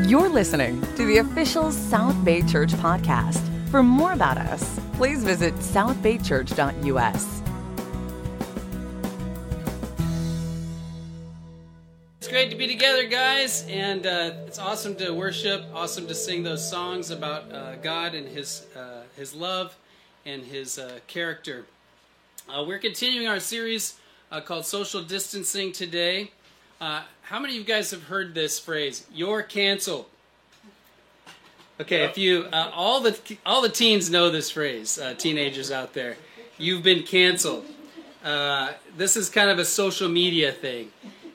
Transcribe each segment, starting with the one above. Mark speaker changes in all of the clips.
Speaker 1: You're listening to the official South Bay Church podcast. For more about us, please visit southbaychurch.us.
Speaker 2: It's great to be together, guys, and uh, it's awesome to worship. Awesome to sing those songs about uh, God and His uh, His love and His uh, character. Uh, we're continuing our series uh, called Social Distancing today. How many of you guys have heard this phrase? You're canceled. Okay, if you all the all the teens know this phrase, teenagers out there, you've been canceled. this is kind of a social media thing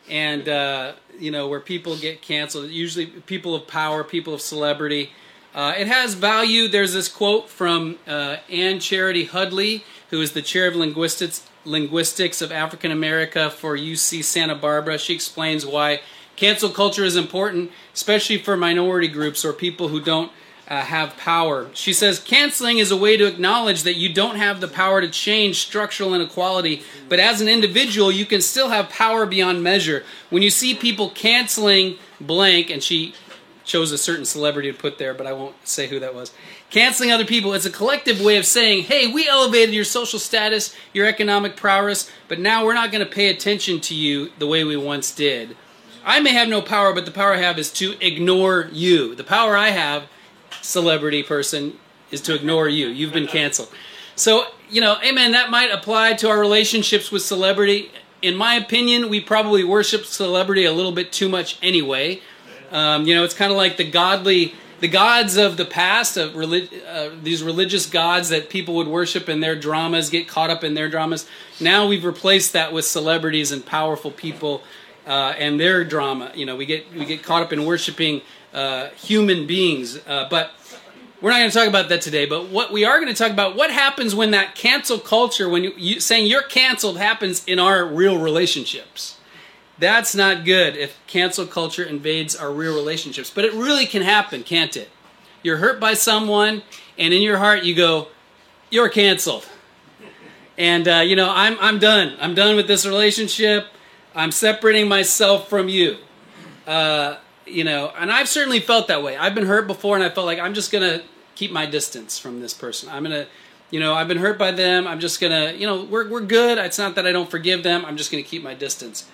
Speaker 2: and uh, you know where people get canceled. Usually, people of power, people of celebrity. Uh, it has value. There's this quote from uh, Anne Charity Hudley, who is the chair of linguistics linguistics of African America for UC Santa Barbara. She explains why cancel culture is important, especially for minority groups or people who don't uh, have power. She says canceling is a way to acknowledge that you don't have the power to change structural inequality, but as an individual, you can still have power beyond measure. When you see people canceling blank, and she chose a certain celebrity to put there, but I won't say who that was. Canceling other people, is a collective way of saying, hey, we elevated your social status, your economic prowess, but now we're not going to pay attention to you the way we once did. I may have no power, but the power I have is to ignore you. The power I have celebrity person is to ignore you. You've been canceled. So, you know, amen, that might apply to our relationships with celebrity. In my opinion, we probably worship celebrity a little bit too much anyway. Um, you know, it's kind of like the godly, the gods of the past, of relig- uh, these religious gods that people would worship in their dramas, get caught up in their dramas. Now we've replaced that with celebrities and powerful people uh, and their drama. You know, we get we get caught up in worshiping uh, human beings. Uh, but we're not going to talk about that today. But what we are going to talk about what happens when that cancel culture, when you, you saying you're canceled, happens in our real relationships. That's not good if cancel culture invades our real relationships. But it really can happen, can't it? You're hurt by someone, and in your heart you go, "You're canceled." And uh, you know, I'm I'm done. I'm done with this relationship. I'm separating myself from you. Uh, you know, and I've certainly felt that way. I've been hurt before, and I felt like I'm just gonna keep my distance from this person. I'm gonna, you know, I've been hurt by them. I'm just gonna, you know, we're we're good. It's not that I don't forgive them. I'm just gonna keep my distance.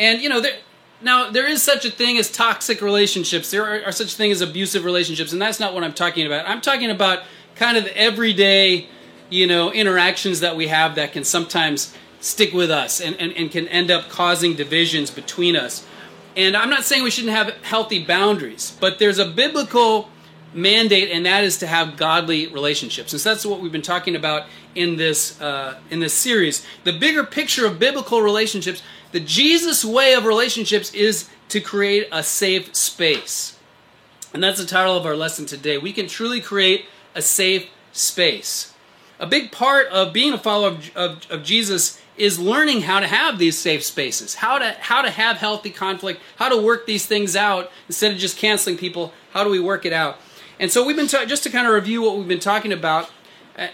Speaker 2: And you know, there, now there is such a thing as toxic relationships. There are, are such a thing as abusive relationships, and that's not what I'm talking about. I'm talking about kind of the everyday, you know, interactions that we have that can sometimes stick with us and, and, and can end up causing divisions between us. And I'm not saying we shouldn't have healthy boundaries, but there's a biblical mandate, and that is to have godly relationships. And so that's what we've been talking about in this uh, in this series. The bigger picture of biblical relationships, the Jesus way of relationships, is to create a safe space. And that's the title of our lesson today. We can truly create a safe space. A big part of being a follower of, of, of Jesus is learning how to have these safe spaces, how to how to have healthy conflict, how to work these things out instead of just canceling people. How do we work it out? And so we've been ta- just to kind of review what we've been talking about,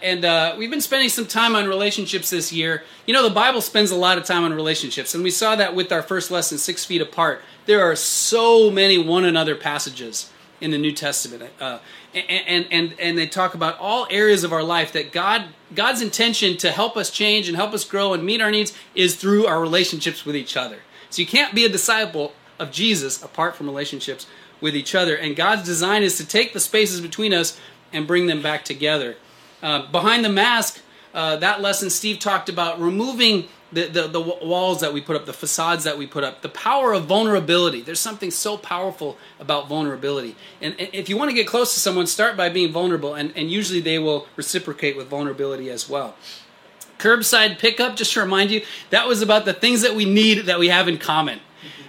Speaker 2: and uh, we've been spending some time on relationships this year. You know, the Bible spends a lot of time on relationships, and we saw that with our first lesson, six feet apart. There are so many one another passages in the New Testament. Uh, and, and, and they talk about all areas of our life that God God's intention to help us change and help us grow and meet our needs is through our relationships with each other. So you can't be a disciple of Jesus apart from relationships with each other. And God's design is to take the spaces between us and bring them back together. Uh, behind the mask, uh, that lesson Steve talked about removing the, the, the walls that we put up, the facades that we put up, the power of vulnerability. There's something so powerful about vulnerability. And, and if you want to get close to someone, start by being vulnerable, and, and usually they will reciprocate with vulnerability as well. Curbside pickup, just to remind you, that was about the things that we need that we have in common.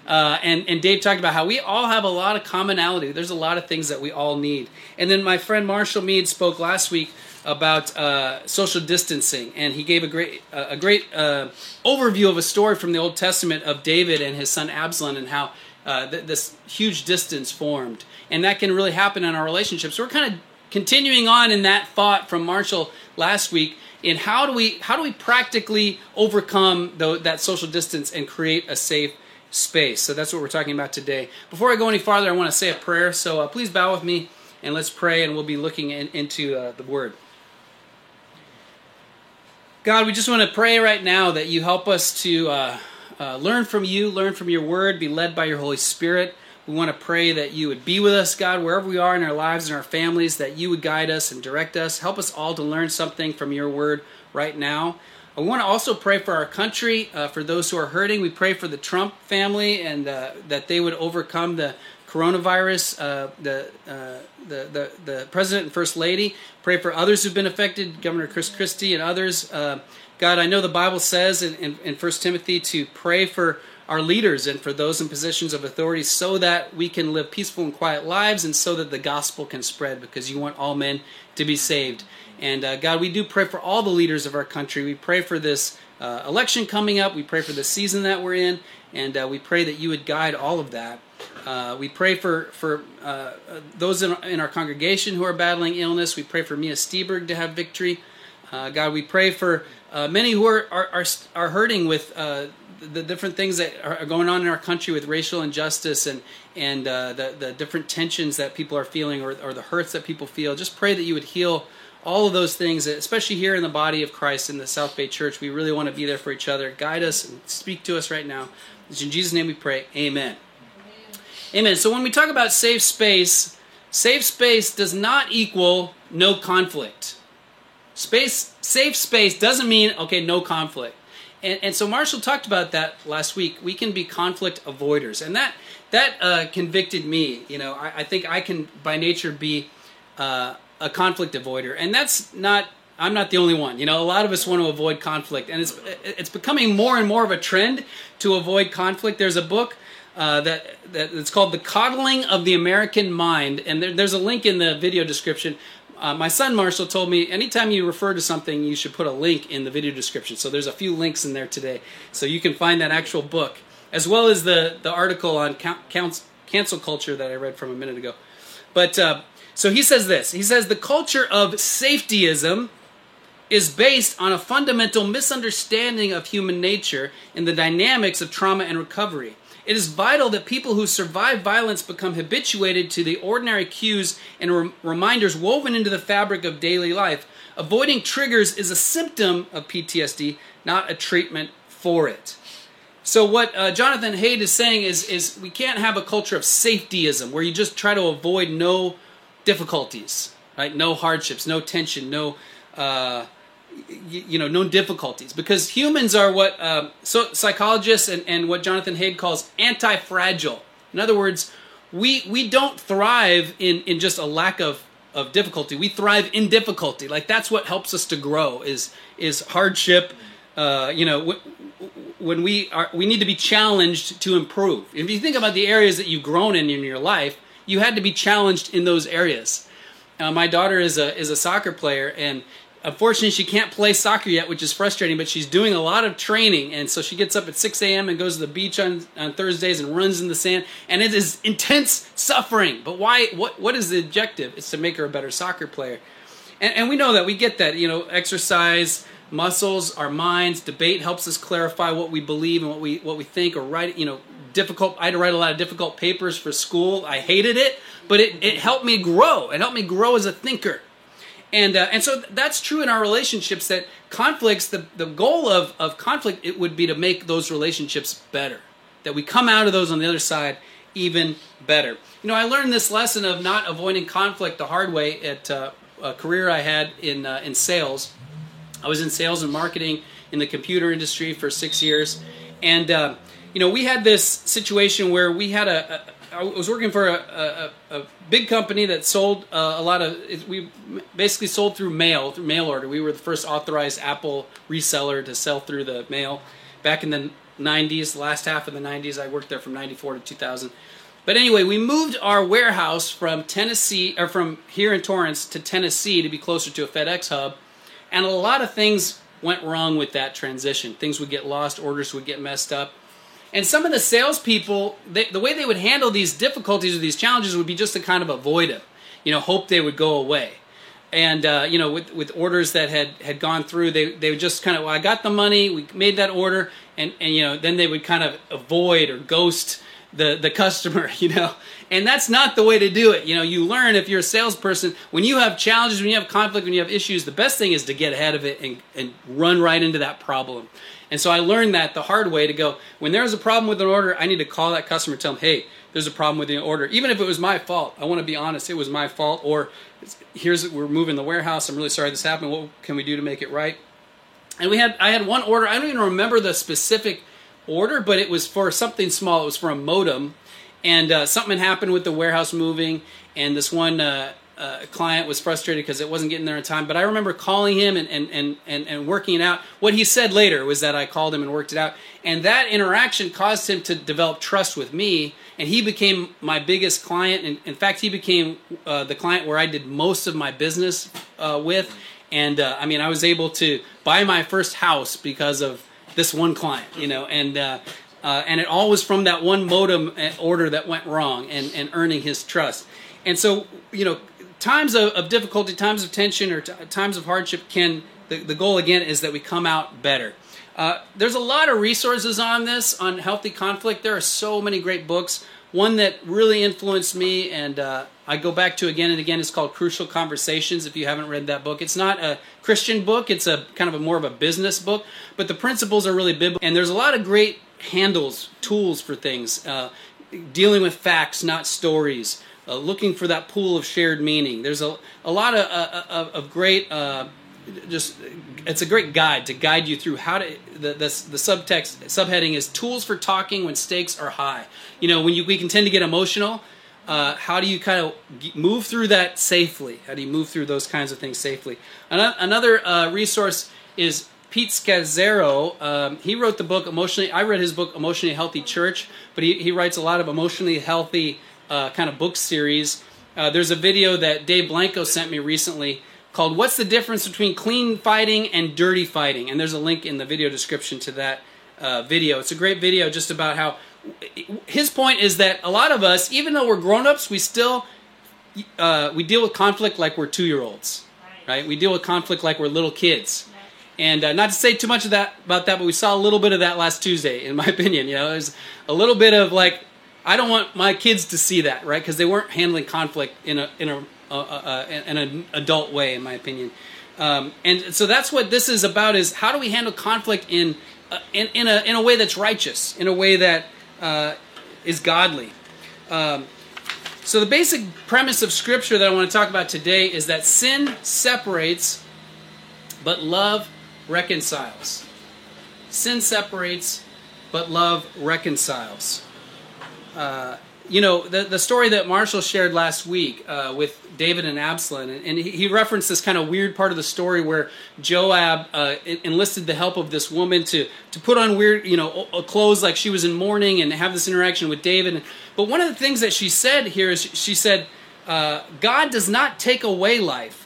Speaker 2: Uh, and, and Dave talked about how we all have a lot of commonality. There's a lot of things that we all need. And then my friend Marshall Mead spoke last week about uh, social distancing, and he gave a great uh, a great uh, overview of a story from the Old Testament of David and his son Absalom, and how uh, th- this huge distance formed, and that can really happen in our relationships. We're kind of continuing on in that thought from Marshall last week. In how do we how do we practically overcome the, that social distance and create a safe space. So that's what we're talking about today. Before I go any farther, I want to say a prayer. So uh, please bow with me and let's pray, and we'll be looking in, into uh, the Word. God, we just want to pray right now that you help us to uh, uh, learn from you, learn from your Word, be led by your Holy Spirit. We want to pray that you would be with us, God, wherever we are in our lives and our families, that you would guide us and direct us. Help us all to learn something from your Word right now. I want to also pray for our country, uh, for those who are hurting. We pray for the Trump family and uh, that they would overcome the coronavirus. Uh, the, uh, the, the the president and first lady. Pray for others who've been affected, Governor Chris Christie and others. Uh, God, I know the Bible says in, in, in 1 Timothy to pray for our leaders and for those in positions of authority so that we can live peaceful and quiet lives and so that the gospel can spread because you want all men to be saved. And uh, God, we do pray for all the leaders of our country. We pray for this uh, election coming up. We pray for the season that we're in. And uh, we pray that you would guide all of that. Uh, we pray for, for uh, those in, in, our congregation who are battling illness. We pray for Mia Steberg to have victory. Uh, God, we pray for many who are, are, are, are hurting with the different things that are going on in our country with racial injustice and and uh, the the different tensions that people are feeling or, or the hurts that people feel. Just pray that you would heal all of those things, especially here in the body of Christ in the South Bay Church. We really want to be there for each other. Guide us and speak to us right now. It's in Jesus' name we pray. Amen. Amen. So when we talk about safe space, safe space does not equal no conflict. Space, safe space doesn't mean okay, no conflict. And, and so Marshall talked about that last week. We can be conflict avoiders, and that that uh, convicted me. You know, I, I, think I can by nature be uh, a conflict avoider, and that's not. I'm not the only one. You know, a lot of us want to avoid conflict, and it's it's becoming more and more of a trend to avoid conflict. There's a book uh, that that it's called "The Coddling of the American Mind," and there, there's a link in the video description. Uh, my son Marshall told me anytime you refer to something, you should put a link in the video description. So there's a few links in there today, so you can find that actual book as well as the the article on counts, cancel culture that I read from a minute ago. But uh, so he says this he says the culture of safetyism is based on a fundamental misunderstanding of human nature and the dynamics of trauma and recovery. It is vital that people who survive violence become habituated to the ordinary cues and re- reminders woven into the fabric of daily life. Avoiding triggers is a symptom of PTSD, not a treatment for it. So what uh, Jonathan Haidt is saying is, is we can't have a culture of safetyism where you just try to avoid no difficulties, right? No hardships, no tension, no, uh, you, know, no difficulties. Because humans are what um, so psychologists and, and what Jonathan Haidt calls anti-fragile. In other words, we we don't thrive in in just a lack of of difficulty. We thrive in difficulty. Like that's what helps us to grow is is hardship. Uh, you know, when we are we need to be challenged to improve. If you think about the areas that you've grown in in your life, you had to be challenged in those areas. Uh, my daughter is a is a soccer player, and unfortunately, she can't play soccer yet, which is frustrating. But she's doing a lot of training, and so she gets up at 6 a.m. and goes to the beach on, on Thursdays and runs in the sand, and it is intense suffering. But why? What what is the objective? It's to make her a better soccer player, and and we know that we get that. You know, exercise muscles, our minds, debate helps us clarify what we believe and what we what we think or write. You know, difficult. I had to write a lot of difficult papers for school. I hated it, but it, it helped me grow. It helped me grow as a thinker. And, uh, and so that's true in our relationships that conflicts, the, the goal of, of conflict, it would be to make those relationships better. That we come out of those on the other side even better. You know, I learned this lesson of not avoiding conflict the hard way at uh, a career I had in, uh, in sales. I was in sales and marketing in the computer industry for six years. And uh, you know, we had this situation where we had a, a I was working for a, a, a big company that sold uh, a lot of. We basically sold through mail, through mail order. We were the first authorized Apple reseller to sell through the mail back in the 90s, last half of the 90s. I worked there from 94 to 2000. But anyway, we moved our warehouse from Tennessee, or from here in Torrance to Tennessee to be closer to a FedEx hub. And a lot of things went wrong with that transition. Things would get lost, orders would get messed up. And some of the salespeople, they, the way they would handle these difficulties or these challenges would be just to kind of avoid them, you know, hope they would go away. And uh, you know, with with orders that had had gone through, they they would just kind of, well, I got the money, we made that order, and and you know then they would kind of avoid or ghost the the customer you know and that's not the way to do it. You know you learn if you're a salesperson when you have challenges when you have conflict when you have issues the best thing is to get ahead of it and, and run right into that problem. And so i learned that the hard way to go when there's a problem with an order i need to call that customer tell them hey there's a problem with the order. Even if it was my fault i want to be honest it was my fault or here's we're moving the warehouse i'm really sorry this happened what can we do to make it right? And we had i had one order i don't even remember the specific order, but it was for something small. It was for a modem, and uh, something happened with the warehouse moving, and this one uh, uh, client was frustrated because it wasn't getting there in time. But I remember calling him and, and, and, and, and working it out. What he said later was that I called him and worked it out, and that interaction caused him to develop trust with me, and he became my biggest client. And in fact, he became uh, the client where I did most of my business uh, with. And uh, I mean, I was able to buy my first house because of this one client, you know, and uh, and it all was from that one modem uh, order that went wrong, and and earning his trust. And so, you know, times of, of difficulty, times of tension, or t- times of hardship can the, the goal again is that we come out better. Uh, there's a lot of resources on this on healthy conflict. There are so many great books. One that really influenced me and uh, I go back to again and again. is called Crucial Conversations. If you haven't read that book, it's not a Christian book. It's a kind of a more of a business book, but the principles are really biblical. And there's a lot of great handles, tools for things, uh, dealing with facts, not stories. Uh, looking for that pool of shared meaning. There's a, a lot of, uh, of, of great, uh, just, it's a great guide to guide you through how to, the, the, the subtext, subheading is tools for talking when stakes are high. You know, when you, we can tend to get emotional, uh, how do you kind of move through that safely? How do you move through those kinds of things safely? Another uh, resource is Pete Scazzero. Um, he wrote the book emotionally. I read his book Emotionally Healthy Church, but he, he writes a lot of emotionally healthy uh, kind of book series. Uh, there's a video that Dave Blanco sent me recently called "What's the Difference Between Clean Fighting and Dirty Fighting?" And there's a link in the video description to that uh, video. It's a great video just about how his point is that a lot of us, even though we're grown-ups, we still uh, we deal with conflict like we're two-year-olds, right. right? We deal with conflict like we're little kids. And uh, not to say too much of that about that, but we saw a little bit of that last Tuesday, in my opinion. You know, there's a little bit of like, I don't want my kids to see that, right? Because they weren't handling conflict in a in a uh, uh in an adult way, in my opinion. Um, and so that's what this is about: is how do we handle conflict in uh, in in a in a way that's righteous, in a way that uh, is godly. Um, so, the basic premise of Scripture that I want to talk about today is that sin separates, but love reconciles. Sin separates, but love reconciles. Uh, you know, the, the story that Marshall shared last week uh, with David and Absalom, and, and, he referenced this kind of weird part of the story where Joab uh, enlisted the help of this woman to, to put on weird, you know, clothes like she was in mourning and have this interaction with David. But one of the things that she said here is she said, uh, God does not take away life.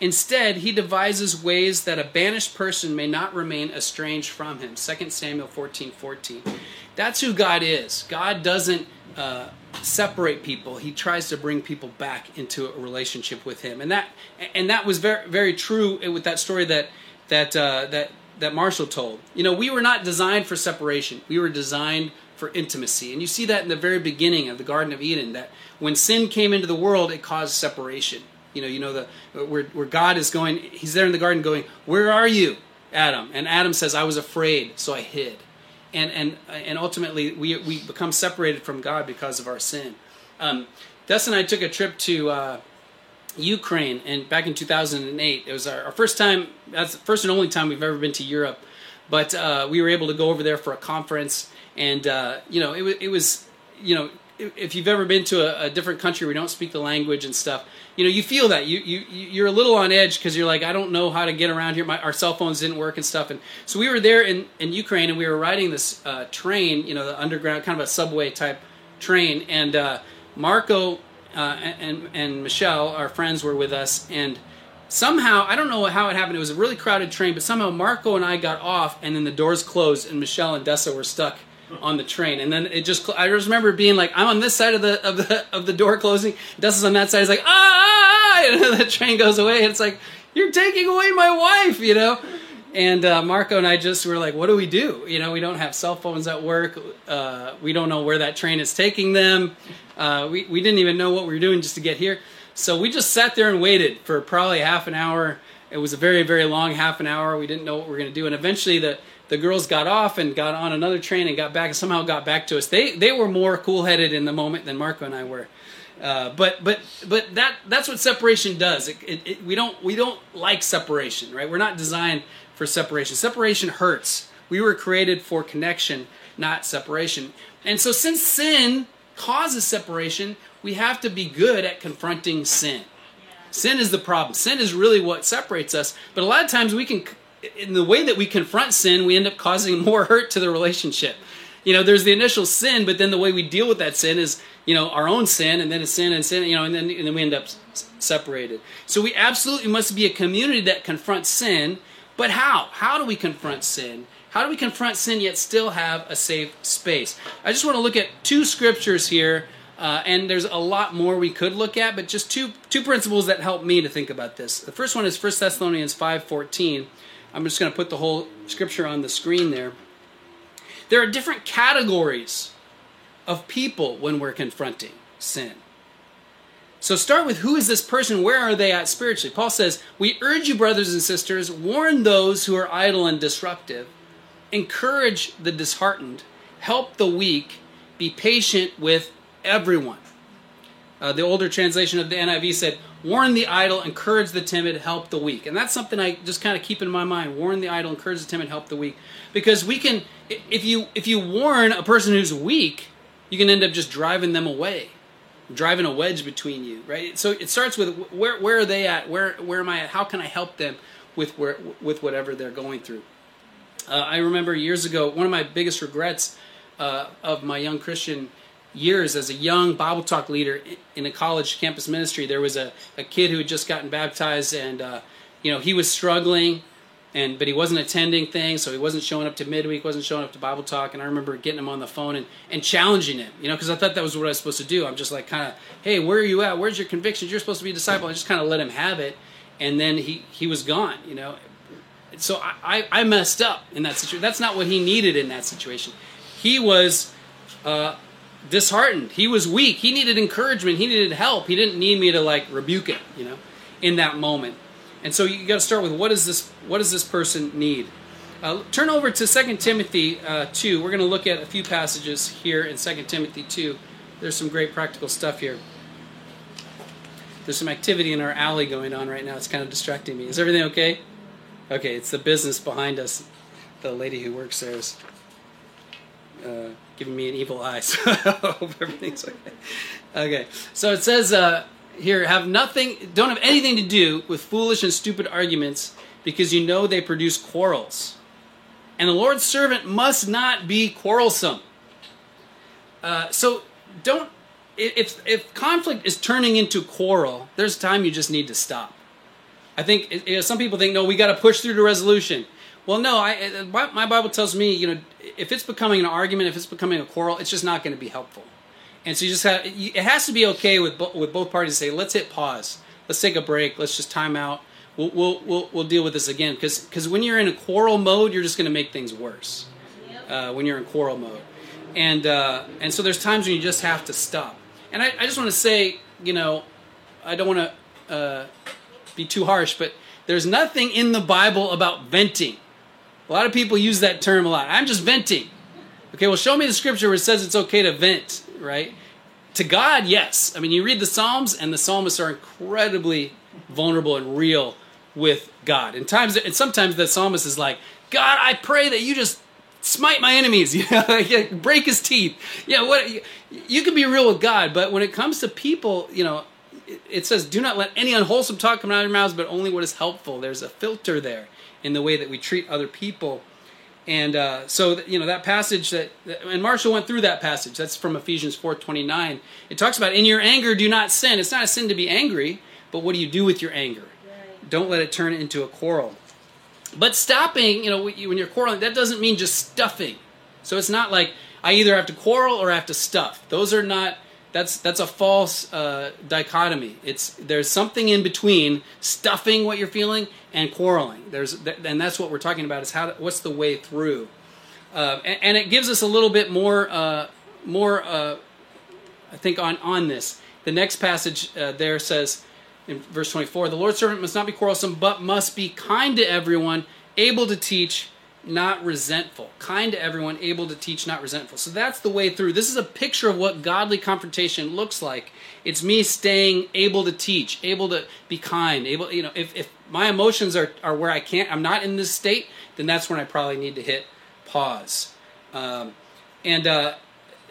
Speaker 2: Instead, he devises ways that a banished person may not remain estranged from him. 2 Samuel 14 14. That's who God is. God doesn't uh, separate people. He tries to bring people back into a relationship with him, and that and that was very very true with that story that that uh, that that Marshall told. You know, we were not designed for separation. We were designed for intimacy, and you see that in the very beginning of the Garden of Eden. That when sin came into the world, it caused separation. You know, you know the where where God is going. He's there in the garden, going, "Where are you, Adam?" And Adam says, "I was afraid, so I hid." and and and ultimately we we become separated from God because of our sin. Um, Dessa and I took a trip to uh, Ukraine, and back in 2008, it was our, our, first time. That's the first and only time we've ever been to Europe. But uh, we were able to go over there for a conference, and uh, you know, it, it was you know if you've ever been to a, a, different country you don't speak the language and stuff, you know, you feel that. You you you're a little on edge because you're like, I don't know how to get around here. My, our cell phones didn't work and stuff, and so we were there in in Ukraine and we were riding this uh, train, you know, the underground kind of a subway type train, and uh, Marco uh, and and Michelle, our friends, were with us, and somehow I don't know how it happened. It was a really crowded train, but somehow Marco and I got off, and then the doors closed, and Michelle and Dessa were stuck on the train, and then it just. I just remember being like, I'm on this side of the of the of the door closing. Dessa's on that side. He's like, ah, ah, ah, and the train goes away. And it's like, you're taking away my wife, you know. and uh, Marco and I just were like, "What do we do? You know, we don't have cell phones at work. Uh, we don't know where that train is taking them. Uh, we we didn't even know what we were doing just to get here. So we just sat there and waited for probably half an hour. It was a very very long half an hour. We didn't know what we were going to do, and eventually the the girls got off and got on another train and got back and somehow got back to us. They they were more cool headed in the moment than Marco and I were. Uh, but but but that that's what separation does. It, it, it, we don't we don't like separation, right? We're not designed for separation. Separation hurts. We were created for connection, not separation. And so since sin causes separation, we have to be good at confronting sin. Sin is the problem. Sin is really what separates us. But a lot of times we can in the way that we confront sin, we end up causing more hurt to the relationship. You know, there's the initial sin, but then the way we deal with that sin is you know, our own sin and then a sin and sin, you know, and then, and then we end up separated. So we absolutely must be a community that confronts sin. But how? How do we confront sin? How do we confront sin yet still have a safe space? I just want to look at two scriptures here, uh, and there's a lot more we could look at, but just two two principles that help me to think about this. The first one is 1 Thessalonians 5:14. I'm just going to put the whole scripture on the screen there. There are different categories of people when we're confronting sin. So start with who is this person? Where are they at spiritually? Paul says, We urge you, brothers and sisters, warn those who are idle and disruptive, encourage the disheartened, help the weak, be patient with everyone. Uh, the older translation of the NIV said, Warn the idle, encourage the timid, help the weak. And that's something I just kind of keep in my mind. Warn the idle, encourage the timid, help the weak. Because we can, if you if you warn a person who's weak, you can end up just driving them away, driving a wedge between you, right? So it starts with where where are they at? Where where am I at? How can I help them with where with whatever they're going through? Uh, I remember years ago, one of my biggest regrets uh, of my young Christian years as a young Bible talk leader in a college campus ministry, there was a, a kid who had just gotten baptized, and uh, you know he was struggling and but he wasn't attending things, so he wasn't showing up to midweek, wasn't showing up to Bible talk. And I remember getting him on the phone and, and challenging him, you know, because I thought that was what I was supposed to do. I'm just like kind of, hey, where are you at? Where's your convictions? You're supposed to be a disciple. I just kind of let him have it, and then he he was gone, you know. So I, I, I messed up in that situation. That's not what he needed in that situation. He was uh, disheartened. He was weak. He needed encouragement. He needed help. He didn't need me to like rebuke him, you know, in that moment. And so you got to start with what is this what does this person need? Uh, turn over to 2 Timothy uh, 2. We're going to look at a few passages here in 2 Timothy 2. There's some great practical stuff here. There's some activity in our alley going on right now. It's kind of distracting me. Is everything okay? Okay, it's the business behind us. The lady who works there is uh, giving me an evil eye, so I hope everything's okay. Okay, so it says uh, here have nothing don't have anything to do with foolish and stupid arguments because you know they produce quarrels. And the lord's servant must not be quarrelsome. Uh, so don't if if conflict is turning into quarrel there's time you just need to stop. I think you know, some people think no we got to push through to resolution well no I, my bible tells me you know if it's becoming an argument if it's becoming a quarrel it's just not going to be helpful and so you just have it has to be okay with with both parties to say let's hit pause, let's take a break, let's just time out. We'll we'll we'll, we'll deal with this again because because when you're in a quarrel mode, you're just going to make things worse. Uh, when you're in quarrel mode, and uh, and so there's times when you just have to stop. And I, I just want to say, you know, I don't want to uh, be too harsh, but there's nothing in the Bible about venting. A lot of people use that term a lot. I'm just venting. Okay, well, show me the scripture where it says it's okay to vent right? To God, yes. I mean, you read the Psalms, and the psalmists are incredibly vulnerable and real with God. And times, and sometimes the psalmist is like, God, I pray that you just smite my enemies, you know, break his teeth. Yeah, what you can be real with God, but when it comes to people, you know, it says, "Do not let any unwholesome talk come out of your mouths, but only what is helpful." There's a filter there in the way that we treat other people and uh, so, you know, that passage that, and Marshall went through that passage. That's from Ephesians 4.29. It talks about, in your anger, do not sin. It's not a sin to be angry, but what do you do with your anger? Right. Don't let it turn into a quarrel. But stopping, you know, when you're quarreling, that doesn't mean just stuffing. So it's not like I either have to quarrel or I have to stuff. Those are not that's that's a false uh, dichotomy. It's there's something in between stuffing what you're feeling and quarreling. There's and that's what we're talking about is how what's the way through, uh, and, and, it gives us a little bit more uh, more uh, I think on on this. The next passage uh, there says in verse 24, the Lord's servant must not be quarrelsome, but must be kind to everyone, able to teach not resentful. Kind to everyone, able to teach, not resentful. So that's the way through. This is a picture of what godly confrontation looks like. It's me staying able to teach, able to be kind, able, you know, if, if my emotions are, are where I can't, I'm not in this state, then that's when I probably need to hit pause. Um, and, uh,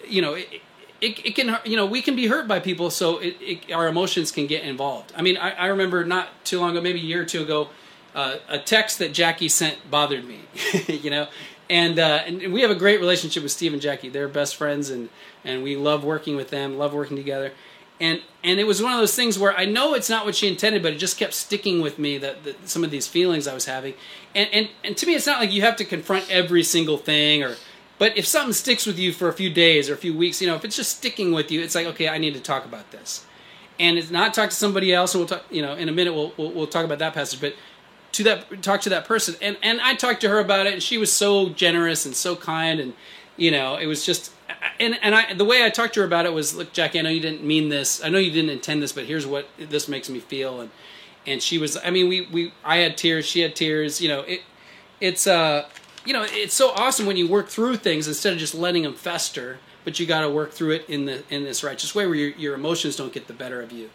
Speaker 2: you know, it, it, it, can, you know, we can be hurt by people, so it, it, our emotions can get involved. I mean, I, I remember not too long ago, maybe a year or two ago, uh, a text that Jackie sent bothered me, you know, and uh, and we have a great relationship with Steve and Jackie. They're best friends, and and we love working with them, love working together. And and it was one of those things where I know it's not what she intended, but it just kept sticking with me that, that some of these feelings I was having. And, and and to me, it's not like you have to confront every single thing, or but if something sticks with you for a few days or a few weeks, you know, if it's just sticking with you, it's like okay, I need to talk about this, and it's not talk to somebody else. And we'll talk, you know, in a minute we'll we'll, we'll talk about that passage, but to that talk to that person. And and I talked to her about it and she was so generous and so kind and you know it was just and and I the way I talked to her about it was look Jackie I know you didn't mean this. I know you didn't intend this but here's what this makes me feel. And and she was I mean we we I had tears she had tears you know it it's uh you know it's so awesome when you work through things instead of just letting them fester but you got to work through it in the in this righteous way where your your emotions don't get the better of you.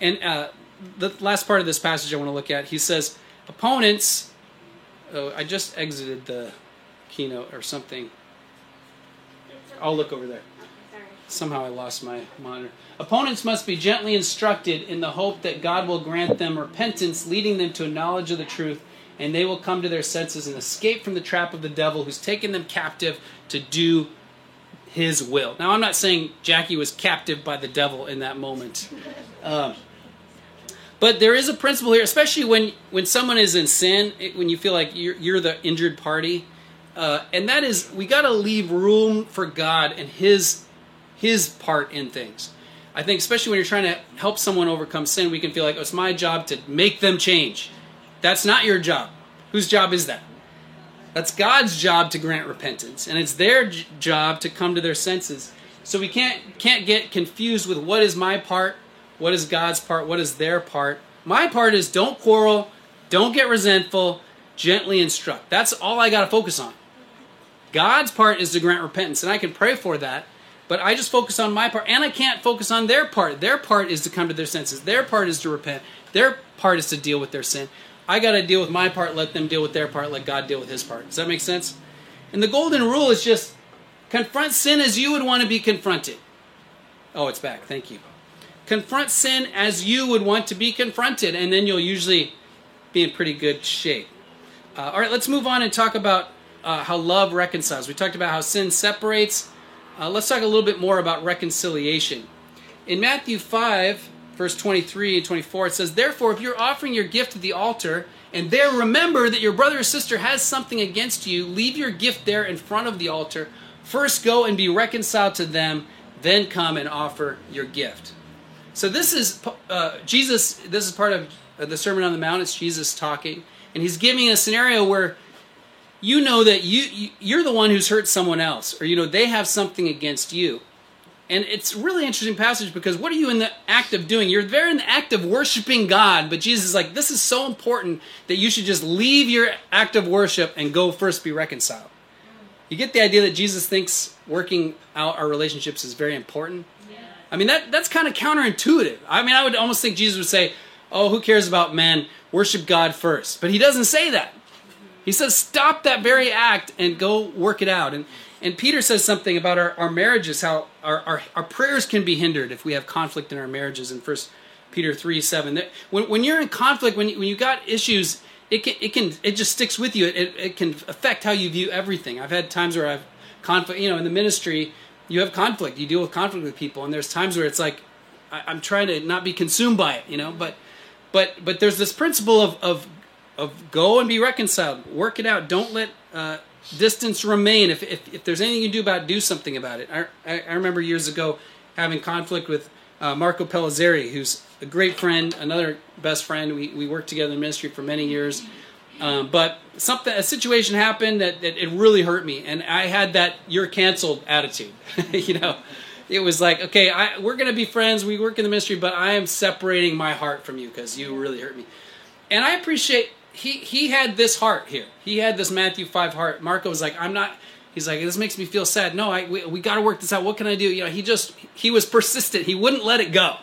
Speaker 2: And uh the last part of this passage I want to look at he says Opponents, oh, I just exited the keynote or something. I'll look over there. Somehow I lost my monitor. Opponents must be gently instructed in the hope that God will grant them repentance, leading them to a knowledge of the truth, and they will come to their senses and escape from the trap of the devil who's taken them captive to do his will. Now, I'm not saying Jackie was captive by the devil in that moment. Um, but there is a principle here, especially when when someone is in sin, it, when you feel like you're, you're the injured party, uh, and that is we got to leave room for God and His His part in things. I think especially when you're trying to help someone overcome sin, we can feel like oh, it's my job to make them change. That's not your job. Whose job is that? That's God's job to grant repentance, and it's their j- job to come to their senses. So we can't can't get confused with what is my part what is God's part? What is their part? My part is don't quarrel, don't get resentful, gently instruct. That's all I got to focus on. God's part is to grant repentance, and I can pray for that, but I just focus on my part, and I can't focus on their part. Their part is to come to their senses, their part is to repent, their part is to deal with their sin. I got to deal with my part, let them deal with their part, let God deal with his part. Does that make sense? And the golden rule is just confront sin as you would want to be confronted. Oh, it's back. Thank you. Confront sin as you would want to be confronted, and then you'll usually be in pretty good shape. Uh, all right, let's move on and talk about uh, how love reconciles. We talked about how sin separates. Uh, let's talk a little bit more about reconciliation. In Matthew 5, verse 23 and 24, it says, Therefore, if you're offering your gift at the altar, and there remember that your brother or sister has something against you, leave your gift there in front of the altar. First go and be reconciled to them, then come and offer your gift. So this is uh, Jesus. This is part of the Sermon on the Mount. It's Jesus talking, and he's giving a scenario where you know that you you're the one who's hurt someone else, or you know they have something against you. And it's really interesting passage because what are you in the act of doing? You're there in the act of worshiping God, but Jesus is like, this is so important that you should just leave your act of worship and go first be reconciled. You get the idea that Jesus thinks working out our relationships is very important. I mean, that that's kind of counterintuitive. I mean, I would almost think Jesus would say, "Oh, who cares about men? Worship God first. But he doesn't say that. He says, "Stop that very act and go work it out." And and Peter says something about our, our marriages, how our, our, our prayers can be hindered if we have conflict in our marriages in First Peter 3 7. That when, when you're in conflict, when you, when you got issues, it can, it can it just sticks with you. It, it can affect how you view everything. I've had times where I've conflict, you know, in the ministry, you have conflict. You deal with conflict with people, and there's times where it's like I, am trying to not be consumed by it, you know. But but but there's this principle of of of go and be reconciled, work it out. Don't let uh, distance remain. If, if if there's anything you do about it, do something about it. I I, I remember years ago having conflict with uh, Marco Pellizzeri, who's a great friend, another best friend. We, we worked together in ministry for many years. Um, but something, a situation happened that, that it really hurt me, and I had that "you're canceled" attitude. you know, it was like, okay, I, we're going to be friends. We work in the ministry, but I am separating my heart from you because you really hurt me. And I appreciate he he had this heart here. He had this Matthew five heart. Marco was like, I'm not. He's like, this makes me feel sad. No, I we, we got to work this out. What can I do? You know, he just he was persistent. He wouldn't let it go.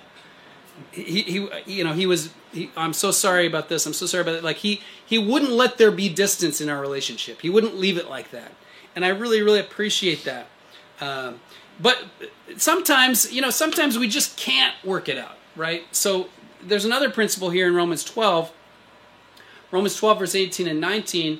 Speaker 2: He, he you know he was he, I'm so sorry about this. I'm so sorry about it. Like he he wouldn't let there be distance in our relationship. He wouldn't leave it like that, and I really really appreciate that. Um, but sometimes you know sometimes we just can't work it out, right? So there's another principle here in Romans 12. Romans 12 verse 18 and 19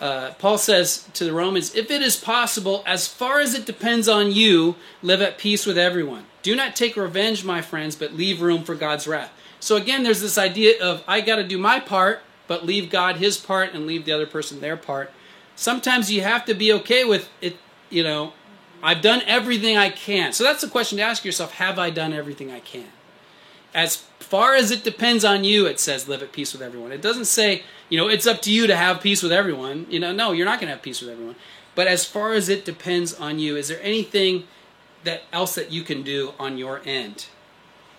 Speaker 2: uh, Paul says to the Romans, If it is possible, as far as it depends on you, live at peace with everyone. Do not take revenge, my friends, but leave room for God's wrath. So again, there's this idea of I got to do my part, but leave God his part and leave the other person their part. Sometimes you have to be okay with it, you know, I've done everything I can. So that's the question to ask yourself Have I done everything I can? As far as it depends on you, it says live at peace with everyone. It doesn't say, you know, it's up to you to have peace with everyone. You know, no, you're not going to have peace with everyone. But as far as it depends on you, is there anything that else that you can do on your end?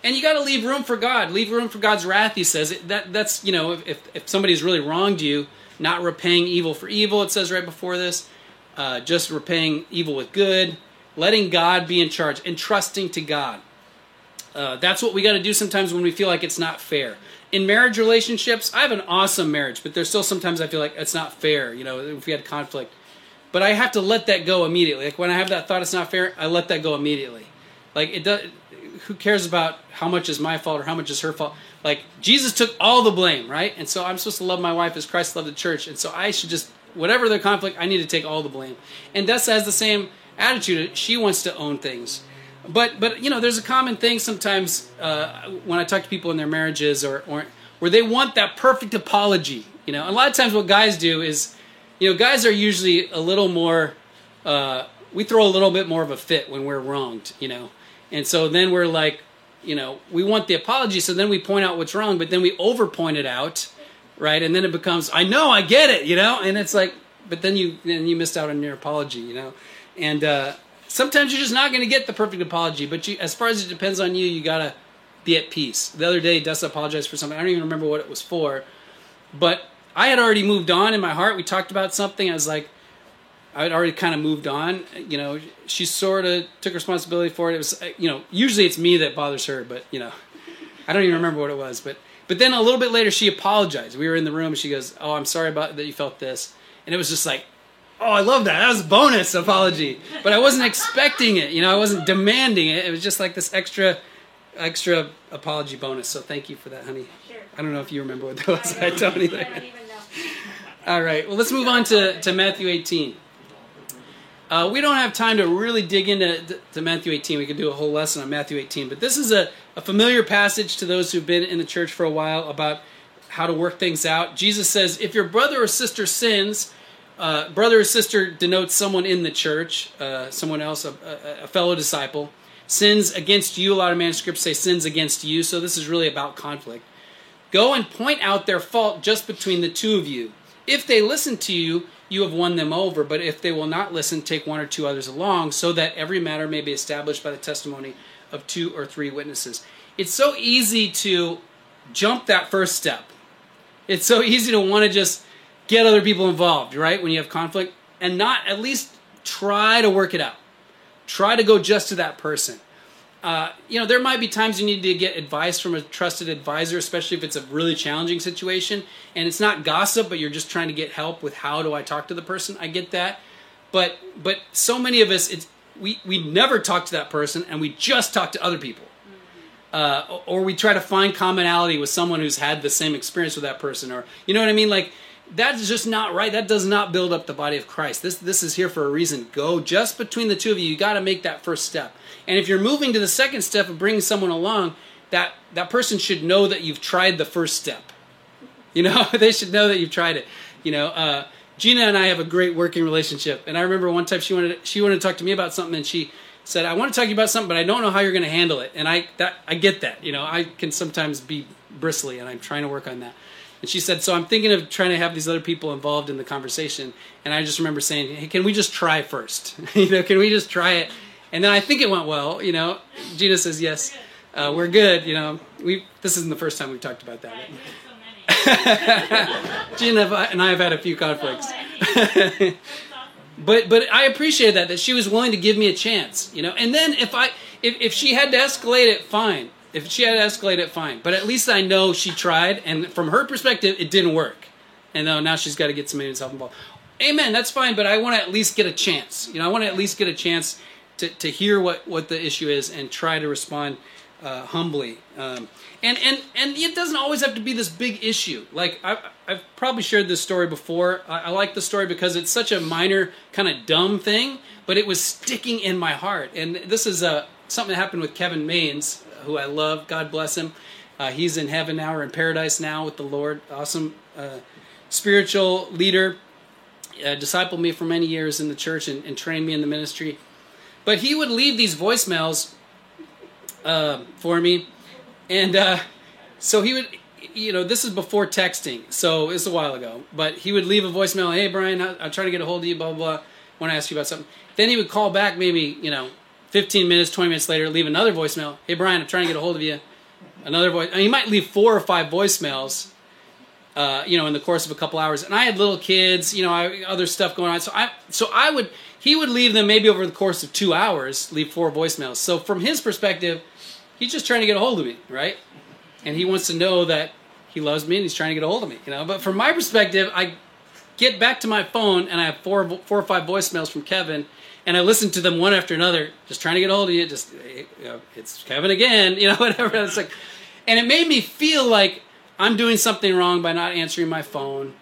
Speaker 2: And you got to leave room for God. Leave room for God's wrath. He says that that's you know if if somebody's really wronged you, not repaying evil for evil. It says right before this, uh, just repaying evil with good, letting God be in charge, and trusting to God. Uh, that's what we got to do sometimes when we feel like it's not fair. In marriage relationships, I have an awesome marriage, but there's still sometimes I feel like it's not fair. You know, if we had conflict, but I have to let that go immediately. Like when I have that thought it's not fair, I let that go immediately. Like it does. Who cares about how much is my fault or how much is her fault? Like Jesus took all the blame, right? And so I'm supposed to love my wife as Christ loved the church, and so I should just whatever the conflict, I need to take all the blame. And Dessa has the same attitude. She wants to own things but but you know, there's a common thing sometimes uh, when I talk to people in their marriages or or where they want that perfect apology. You know, a lot of times what guys do is, you know, guys are usually a little more. Uh, we throw a little bit more of a fit when we're wronged. You know, and so then we're like, you know, we want the apology, so then we point out what's wrong, but then we over point it out, right? And then it becomes, I know, I get it, you know, and it's like, but then you then you missed out on your apology, you know, and. uh sometimes you're just not going to get the perfect apology. But you, as far as it depends on you, you got to be at peace. The other day, Dessa apologized for something. I don't even remember what it was for. But I had already moved on in my heart. We talked about something. I was like, I had already kind of moved on. You know, she sort of took responsibility for it. It was, uh, you know, usually it's me that bothers her, but you know, I don't even remember what it was. But but then a little bit later, she apologized. We were in the room. and She goes, "Oh, I'm sorry about that. You felt this." And it was just like, oh, I love that. That was a bonus apology. But I wasn't expecting it. You know, I wasn't demanding it. It was just like this extra, extra apology bonus. So thank you for that, honey. Sure. I don't know if you remember what that was. I, I don't either. I don't even know. All right. Well, let's move on to, to Matthew 18. Uh, we don't have time to really dig into to Matthew 18. We could do a whole lesson on Matthew 18. But this is a, a familiar passage to those who've been in the church for a while about how to work things out. Jesus says, If your brother or sister sins, uh, brother or sister denotes someone in the church, uh, someone else, a, a, a, fellow disciple. Sins against you, a lot of manuscripts say sins against you, so this is really about conflict. Go and point out their fault just between the two of you. If they listen to you, you have won them over, but if they will not listen, take one or two others along, so that every matter may be established by the testimony of two or three witnesses. It's so easy to jump that first step. It's so easy to want to just get other people involved, right? When you have conflict, and not at least try to work it out. Try to go just to that person. Uh, you know, there might be times you need to get advice from a trusted advisor, especially if it's a really challenging situation and it's not gossip, but you're just trying to get help with how do I talk to the person. I get that, but but so many of us, it's we we never talk to that person and we just talk to other people. Uh, or we try to find commonality with someone who's had the same experience with that person, or you know what I mean? Like that's just not right. That does not build up the body of Christ. This this is here for a reason. Go just between the two of you. You got to make that first step. And if you're moving to the second step of bringing someone along, that that person should know that you've tried the first step. You know, they should know that you've tried it. You know, uh, Gina and I have a great working relationship. And I remember one time she wanted she wanted to talk to me about something, and she said, "I want to talk to you about something, but I don't know how you're going to handle it." And I that I get that. You know, I can sometimes be bristly, and I'm trying to work on that. And she said, "So I'm thinking of trying to have these other people involved in the conversation." And I just remember saying, "Hey, can we just try first? you know, can we just try it?" And then I think it went well. You know, Gina says, "Yes, uh, we're good." You know, we this isn't the first time we've talked about that. Gina and I have had a few conflicts. but but I appreciate that that she was willing to give me a chance, you know. And then if I if, if she had to escalate it, fine. If she had to escalate it, fine. But at least I know she tried, and from her perspective, it didn't work. And now she's got to get somebody else involved. Amen. That's fine, but I want to at least get a chance. You know, I want to at least get a chance to, to hear what, what the issue is and try to respond uh, humbly. Um, and and and it doesn't always have to be this big issue. Like I, have probably shared this story before. I, I, like the story because it's such a minor, kind of dumb thing, but it was sticking in my heart. And this is uh, something that happened with Kevin Maines, who I love. God bless him. Uh, he's in heaven now or in paradise now with the Lord. Awesome uh, spiritual leader. Uh, discipled me for many years in the church and, and, trained me in the ministry. But he would leave these voicemails uh, for me and uh, so he would, you know, this is before texting, so it's a while ago. But he would leave a voicemail. Hey, Brian, I'm trying to get a hold of you. Blah blah. blah. Want to ask you about something. Then he would call back, maybe you know, 15 minutes, 20 minutes later, leave another voicemail. Hey, Brian, I'm trying to get a hold of you. Another voice. I mean, he might leave four or five voicemails. Uh, you know, in the course of a couple hours, and I had little kids, you know, I, other stuff going on. So I, so I would, he would leave them maybe over the course of two hours, leave four voicemails. So from his perspective, he's just trying to get a hold of me, right? And he wants to know that he loves me and he's trying to get a hold of me, you know. But from my perspective, I get back to my phone and I have four, four or five voicemails from Kevin, and I listened to them one after another, just trying to get a hold of you. Just it's Kevin again, you know, whatever. It's like, and it made me feel like I'm doing something wrong by not answering my phone.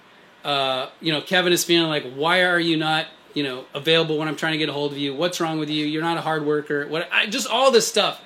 Speaker 2: Uh, you know, Kevin is feeling like, why are you not, you know, available when I'm trying to get a hold of you? What's wrong with you? You're not a hard worker. What? I, just all this stuff.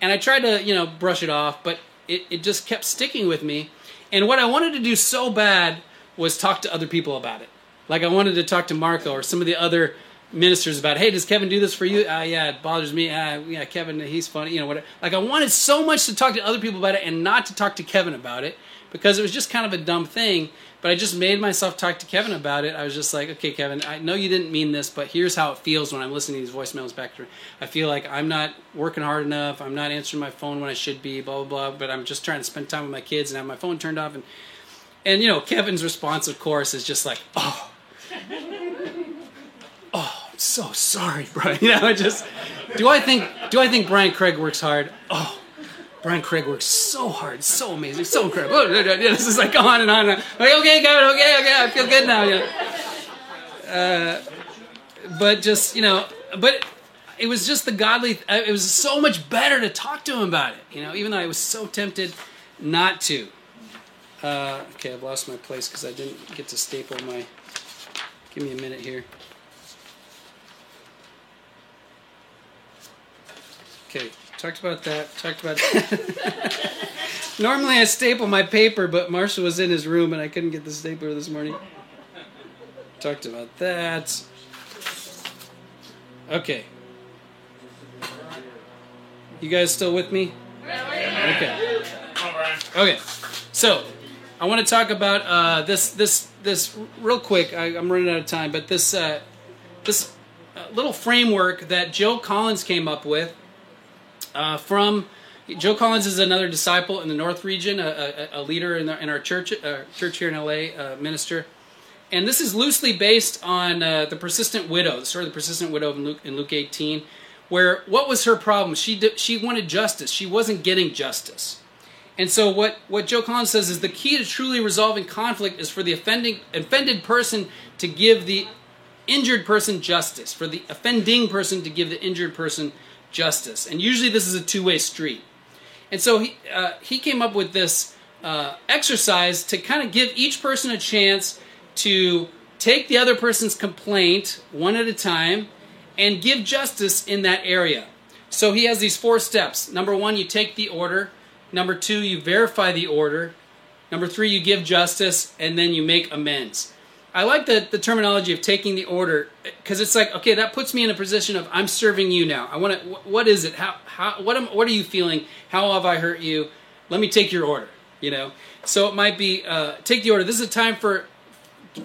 Speaker 2: And I tried to, you know, brush it off, but it, it just kept sticking with me. And what I wanted to do so bad was talk to other people about it. Like I wanted to talk to Marco or some of the other ministers about, hey, does Kevin do this for you? Uh, yeah, it bothers me. Uh, yeah, Kevin, he's funny. You know, whatever. Like I wanted so much to talk to other people about it and not to talk to Kevin about it because it was just kind of a dumb thing. But I just made myself talk to Kevin about it. I was just like, okay, Kevin, I know you didn't mean this, but here's how it feels when I'm listening to these voicemails back to me. I feel like I'm not working hard enough. I'm not answering my phone when I should be, blah, blah, blah. But I'm just trying to spend time with my kids and have my phone turned off. And, and you know, Kevin's response, of course, is just like, oh, oh, So sorry, Brian. You know, I just, do I think, do I think Brian Craig works hard? Oh, Brian Craig works so hard, so amazing, so incredible. Oh, yeah, This is like on and on. And on. Like, okay, Kevin, okay, okay, I feel good now. Know. uh, but just you know, but it was just the godly. Uh, it was so much better to talk to him about it. You know, even though I was so tempted not to. Uh, okay, I've lost my place because I didn't get to staple my. Give me a minute here. Okay, Talked about that. Talked about that. Normally I staple my paper, but Marshall was in his room and I couldn't get the stapler this morning. Talked about that. Okay. You guys still with me? Okay. Okay. So, I want to talk about uh, this this this real quick. I, am running out of time, but this uh, this uh, little framework that Joe Collins came up with uh, from Joe Collins is another disciple in the North region, a, a, a leader in, the, in, our church, uh, church here in LA, uh, minister. And this is loosely based on uh, the persistent widow, the story of the persistent widow in Luke, in Luke 18, where what was her problem? She, she wanted justice. She wasn't getting justice. And so what, what Joe Collins says is the key to truly resolving conflict is for the offending, offended person to give the injured person justice, for the offending person to give the injured person justice. And usually this is a two way street. And so he, uh, he came up with this uh, exercise to kind of give each person a chance to take the other person's complaint one at a time and give justice in that area. So he has these four steps. Number one, you take the order. Number two, you verify the order. Number three, you give justice, and then you make amends. I like the, the terminology of taking the order because it's like okay that puts me in a position of I'm serving you now. I want to what is it? How how what am what are you feeling? How have I hurt you? Let me take your order. You know, so it might be uh, take the order. This is a time for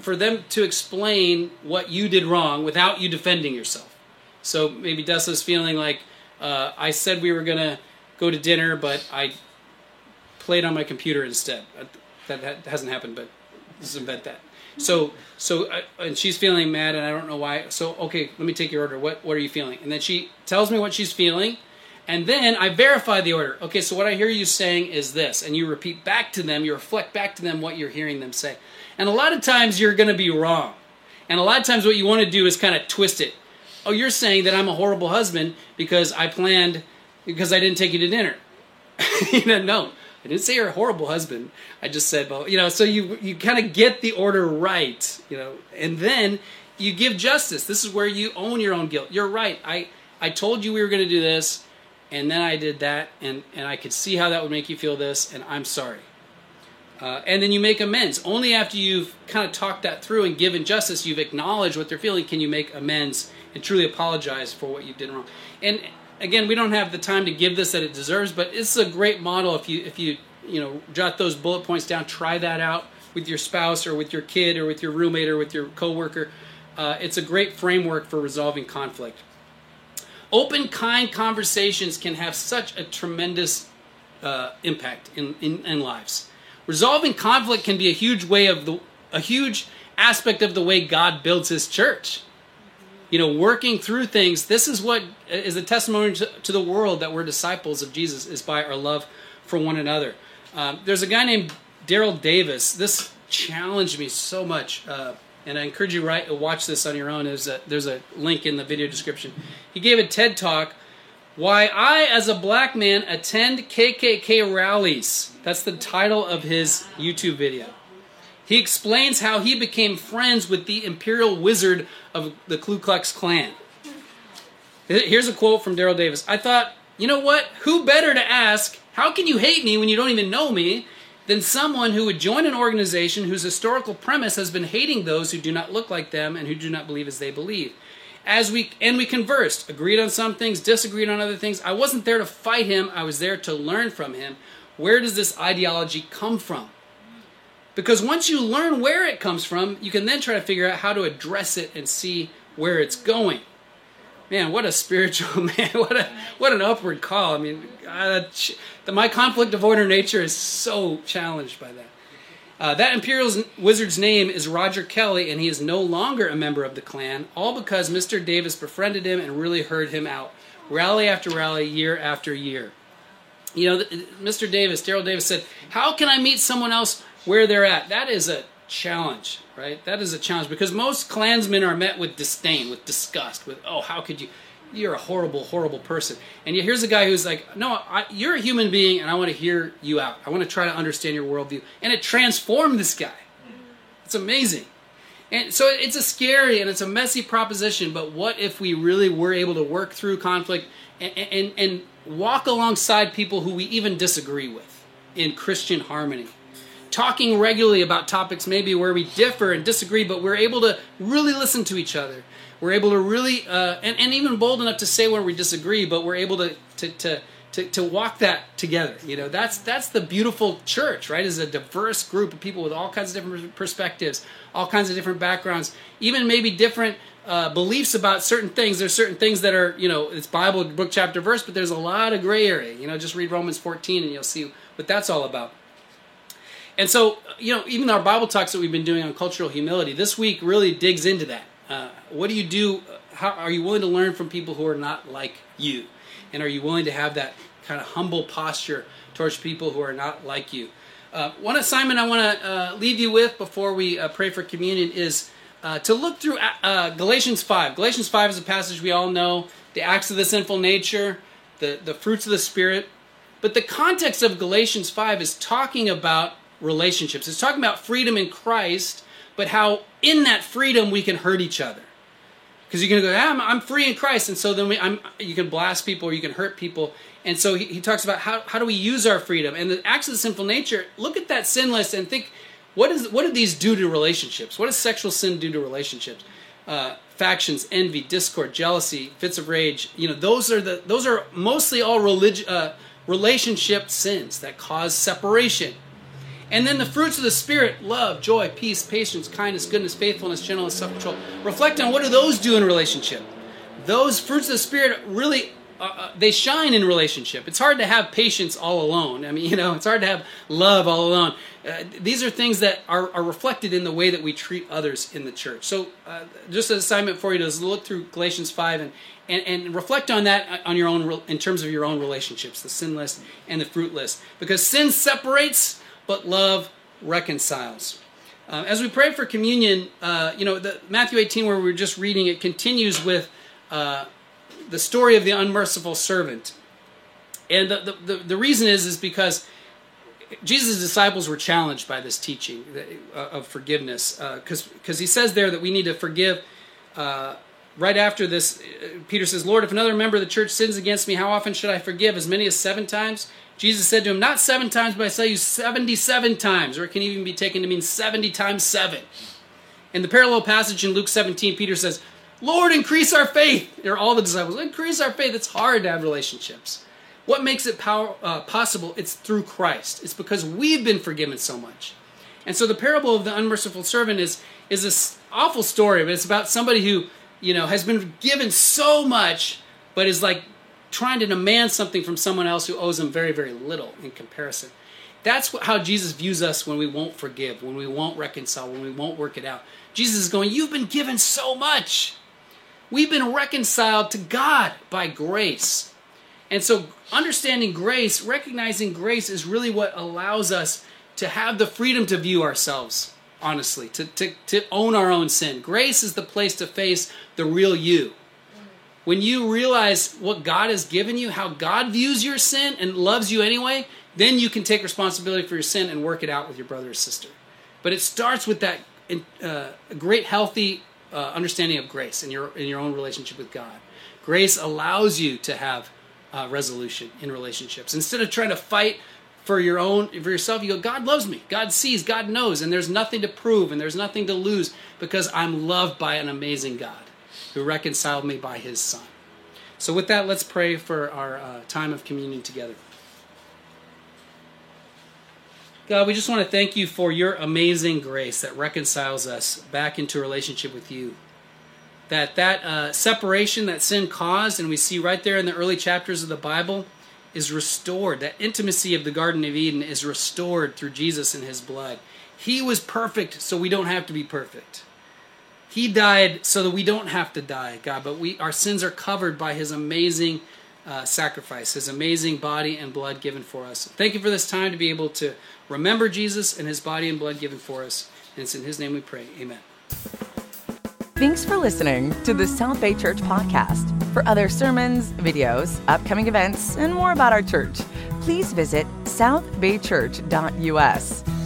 Speaker 2: for them to explain what you did wrong without you defending yourself. So maybe Dessa's feeling like uh, I said we were gonna go to dinner, but I played on my computer instead. That, that hasn't happened, but let's invent that. So, so, uh, and she's feeling mad, and I don't know why. So, okay, let me take your order. What, what are you feeling? And then she tells me what she's feeling, and then I verify the order. Okay, so what I hear you saying is this, and you repeat back to them, you reflect back to them what you're hearing them say. And a lot of times you're going to be wrong, and a lot of times what you want to do is kind of twist it. Oh, you're saying that I'm a horrible husband because I planned because I didn't take you to dinner. you know, no, I didn't say you're a horrible husband. I just said, well, you know, so you you kind of get the order right, you know, and then you give justice. This is where you own your own guilt. You're right. I I told you we were going to do this, and then I did that, and and I could see how that would make you feel this, and I'm sorry. Uh, and then you make amends. Only after you've kind of talked that through and given justice, you've acknowledged what they're feeling, can you make amends and truly apologize for what you did wrong. And again, we don't have the time to give this that it deserves, but it's a great model if you if you you know jot those bullet points down, try that out with your spouse or with your kid or with your roommate or with your coworker. Uh, it's a great framework for resolving conflict. Open, kind conversations can have such a tremendous uh, impact in, in, in lives. Resolving conflict can be a huge way of the a huge aspect of the way God builds His church you know, working through things. This is what is a testimony to, to the world that we're disciples of Jesus is by our love for one another. Um, there's a guy named Daryl Davis. This challenged me so much, uh, and I encourage you to watch this on your own. There's a, there's a link in the video description. He gave a TED talk. Why I, as a black man, attend KKK rallies. That's the title of his YouTube video. He explains how he became friends with the imperial wizard of the Ku Klux Klan. Here's a quote from Daryl Davis. I thought, you know what? Who better to ask, how can you hate me when you don't even know me, than someone who would join an organization whose historical premise has been hating those who do not look like them and who do not believe as they believe. As we and we conversed, agreed on some things, disagreed on other things. I wasn't there to fight him, I was there to learn from him. Where does this ideology come from? Because once you learn where it comes from, you can then try to figure out how to address it and see where it's going. Man, what a spiritual man! What a what an upward call. I mean, uh, my conflict avoider nature is so challenged by that. Uh, that Imperial wizard's name is Roger Kelly, and he is no longer a member of the Klan, all because Mr. Davis befriended him and really heard him out, rally after rally, year after year. You know, Mr. Davis, Daryl Davis said, How can I meet someone else where they're at. That is a challenge, right? That is a challenge because most Klansmen are met with disdain, with disgust, with, oh, how could you? You're a horrible, horrible person. And yet here's a guy who's like, no, I, you're a human being and I want to hear you out. I want to try to understand your worldview. And it transformed this guy. It's amazing. And so it's a scary and it's a messy proposition, but what if we really were able to work through conflict and, and, and walk alongside people who we even disagree with in Christian harmony? Talking regularly about topics maybe where we differ and disagree, but we're able to really listen to each other. We're able to really, uh, and, and even bold enough to say where we disagree, but we're able to, to, to, to, to walk that together. You know, that's, that's the beautiful church, right? Is a diverse group of people with all kinds of different perspectives, all kinds of different backgrounds, even maybe different uh, beliefs about certain things. There's certain things that are, you know, it's Bible, book, chapter, verse, but there's a lot of gray area. You know, just read Romans 14 and you'll see what that's all about. And so, you know, even our Bible talks that we've been doing on cultural humility, this week really digs into that. Uh, what do you do? How are you willing to learn from people who are not like you? And are you willing to have that kind of humble posture towards people who are not like you? Uh, one assignment I want to uh, leave you with before we uh, pray for communion is uh, to look through uh, Galatians 5. Galatians 5 is a passage we all know the acts of the sinful nature, the, the fruits of the Spirit. But the context of Galatians 5 is talking about relationships. It's talking about freedom in Christ, but how in that freedom we can hurt each other. Because you're going to go, ah, I'm, I'm, free in Christ, and so then we, I'm, you can blast people or you can hurt people. And so he, he talks about how, how do we use our freedom and the acts of the sinful nature. Look at that sin list and think, What is what do these do to relationships? What does sexual sin do to relationships? Uh, factions, envy, discord, jealousy, fits of rage. You know, those are the those are mostly all relig- uh, relationship sins that cause separation. And then the fruits of the Spirit love, joy, peace, patience, kindness, goodness, faithfulness, gentleness, self control. Reflect on what do those do in relationship? Those fruits of the Spirit really. Uh, uh, they shine in relationship. It's hard to have patience all alone. I mean, you know, it's hard to have love all alone. Uh, these are things that are, are, reflected in the way that we treat others in the church. So, uh, just an assignment for you to look through Galatians 5 and, and, and, reflect on that on your own in terms of your own relationships, the sin list and the fruit list. Because sin separates, but love reconciles. Uh, as we pray for communion, uh, you know, the, Matthew 18, where we were just reading, it continues with uh, the story of the unmerciful servant. And the, the, the, reason is, is because Jesus' disciples were challenged by this teaching uh, of forgiveness. Because uh, he says there that we need to forgive. Uh, right after this, Peter says, Lord, if another member of the church sins against me, how often should I forgive? As many as seven times? Jesus said to him, Not seven times, but I tell you 77 times, or it can even be taken to mean 70 times seven. In the parallel passage in Luke 17, Peter says, Lord, increase our faith. They're all the disciples. Increase our faith. It's hard to have relationships. What makes it power, uh, possible? It's through Christ. It's because we've been forgiven so much. And so the parable of the unmerciful servant is is this awful story, but it's about somebody who you know has been given so much, but is like trying to demand something from someone else who owes them very, very little in comparison. That's how Jesus views us when we won't forgive, when we won't reconcile, when we won't work it out. Jesus is going, You've been given so much. We've been reconciled to God by grace. And so, understanding grace, recognizing grace, is really what allows us to have the freedom to view ourselves honestly, to, to, to own our own sin. Grace is the place to face the real you when you realize what God has given you, how God views your sin and loves you anyway, then you can take responsibility for your sin and work it out with your brother or sister. But it starts with that uh, great, healthy uh, understanding of grace in your in your own relationship with God. Grace allows you to have uh, resolution in relationships instead of trying to fight for your own for yourself. You go, God loves me. God sees. God knows, and there's nothing to prove and there's nothing to lose because I'm loved by an amazing God who reconciled me by his Son. So, with that, let's pray for our uh, time of communion together. God, we just want to thank you for your amazing grace that reconciles us back into relationship with you. That that uh, separation that sin caused, and we see right there in the early chapters of the Bible, is restored. That intimacy of the Garden of Eden is restored through Jesus and his blood. He was perfect, so we don't have to be perfect. He died so that we don't have to die, God, but we our sins are covered by his amazing uh, sacrifice, his amazing body and blood given for us. Thank you for this time to be able to remember Jesus and his body and blood given for us. And it's in his name we pray. Amen.
Speaker 1: Thanks for listening to the South Bay Church podcast. For other sermons, videos, upcoming events, and more about our church, please visit southbaychurch.us.